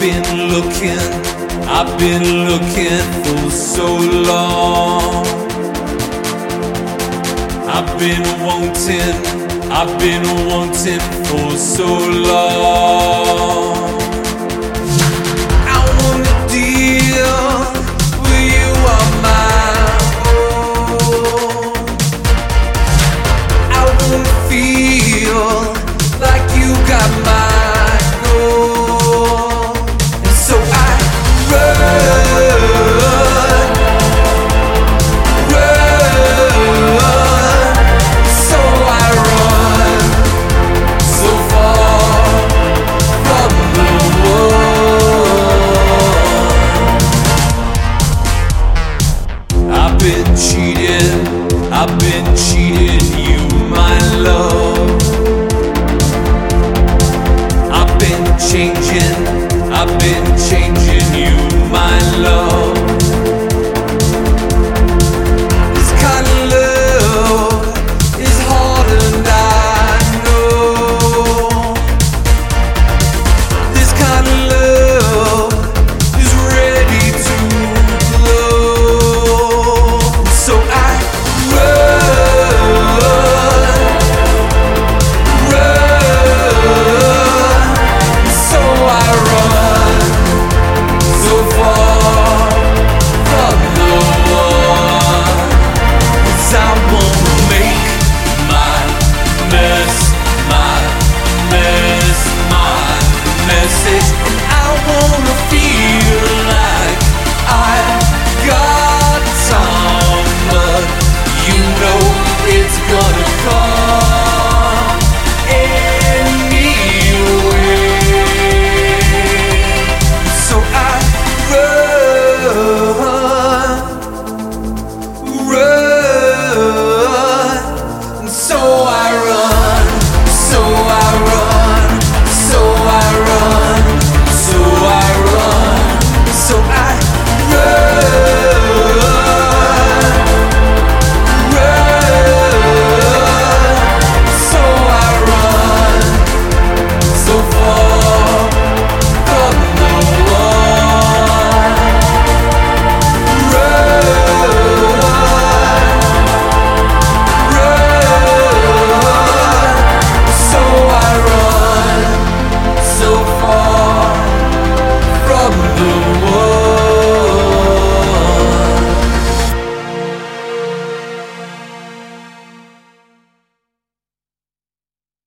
looking, I've been looking for so long. I've been wanting, I've been wanting for so long. been cheated, I've been cheated, you my love. I've been changing, I've been changing you my love.